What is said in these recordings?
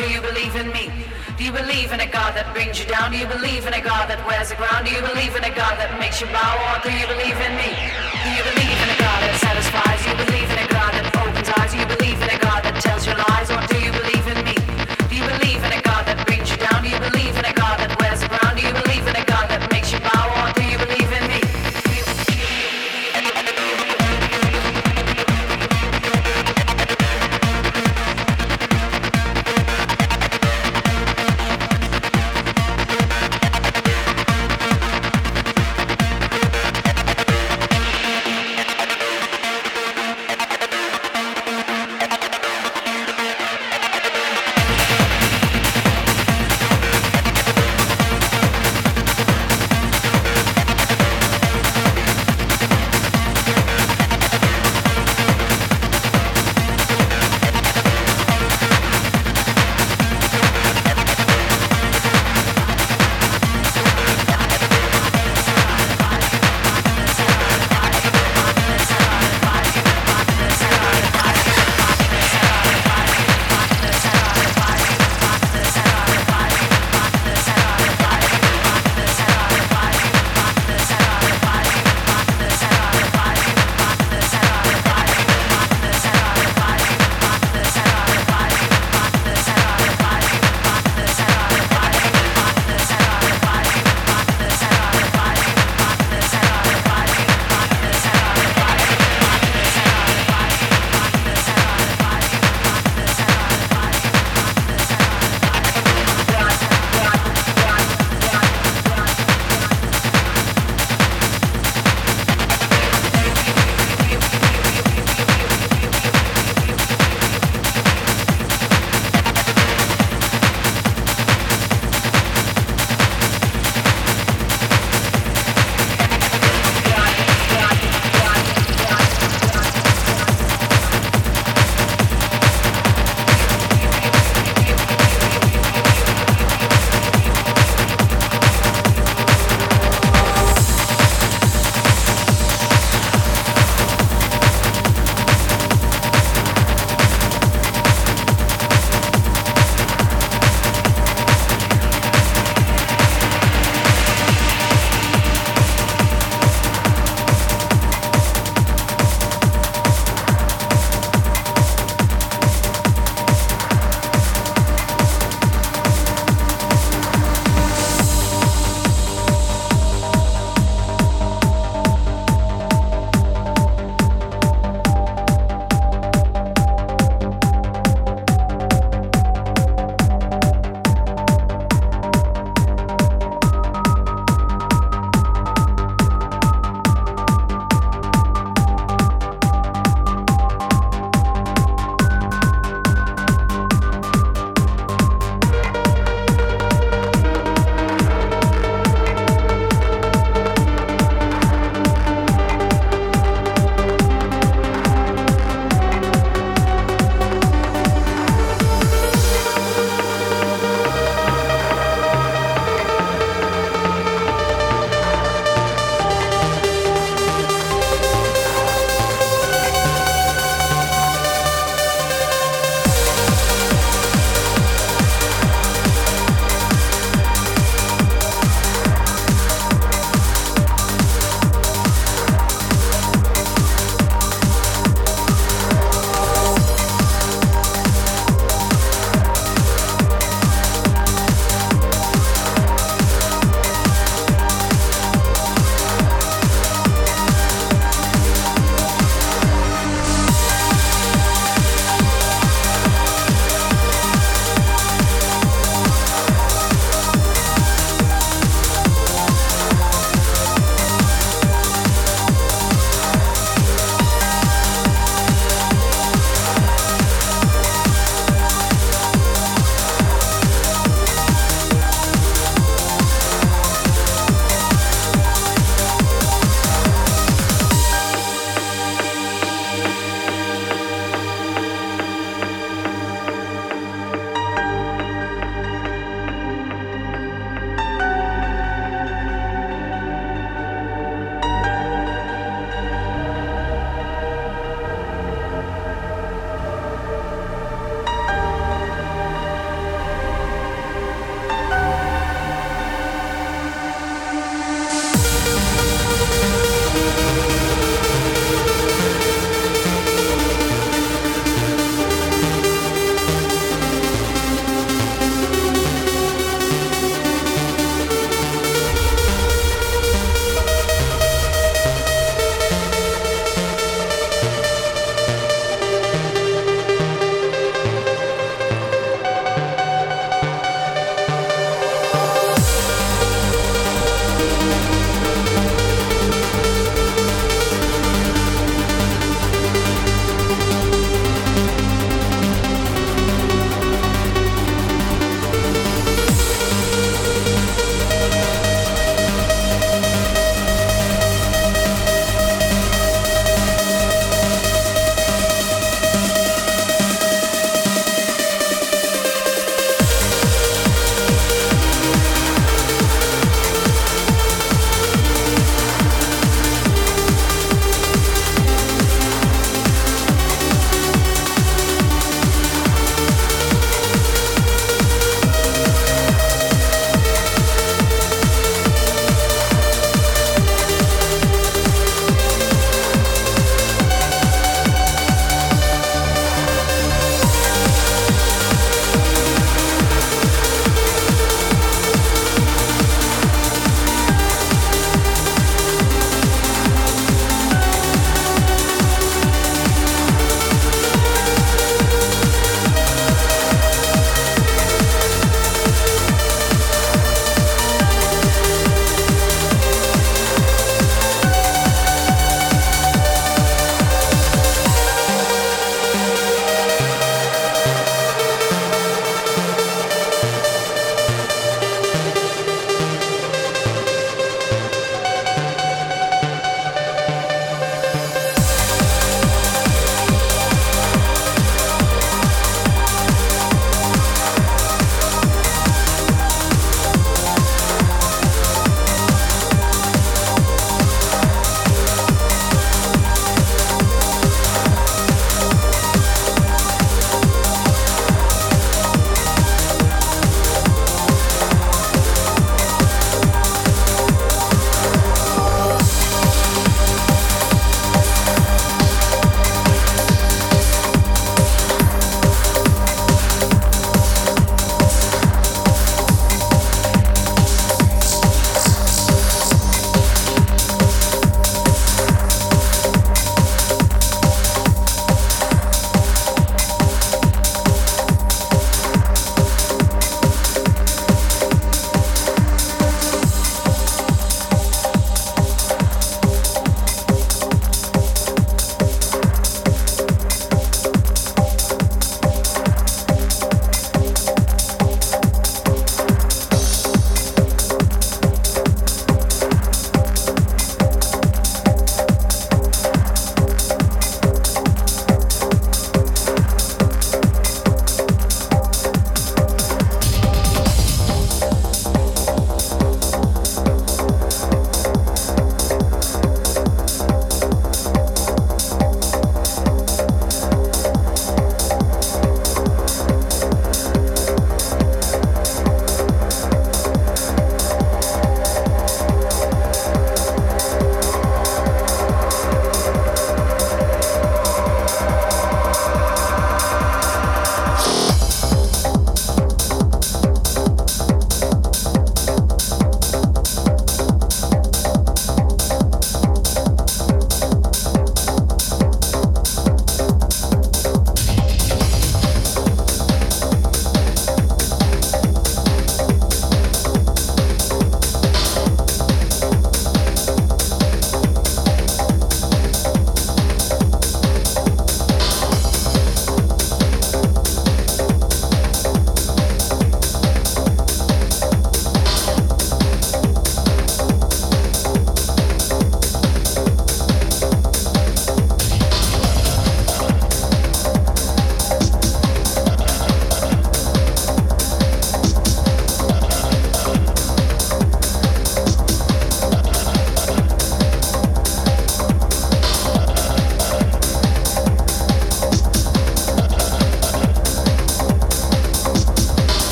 do you believe in me? Do you believe in a God that brings you down? Do you believe in a God that wears the ground? Do you believe in a God that makes you bow? Or do you believe in me? Do you believe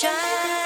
through.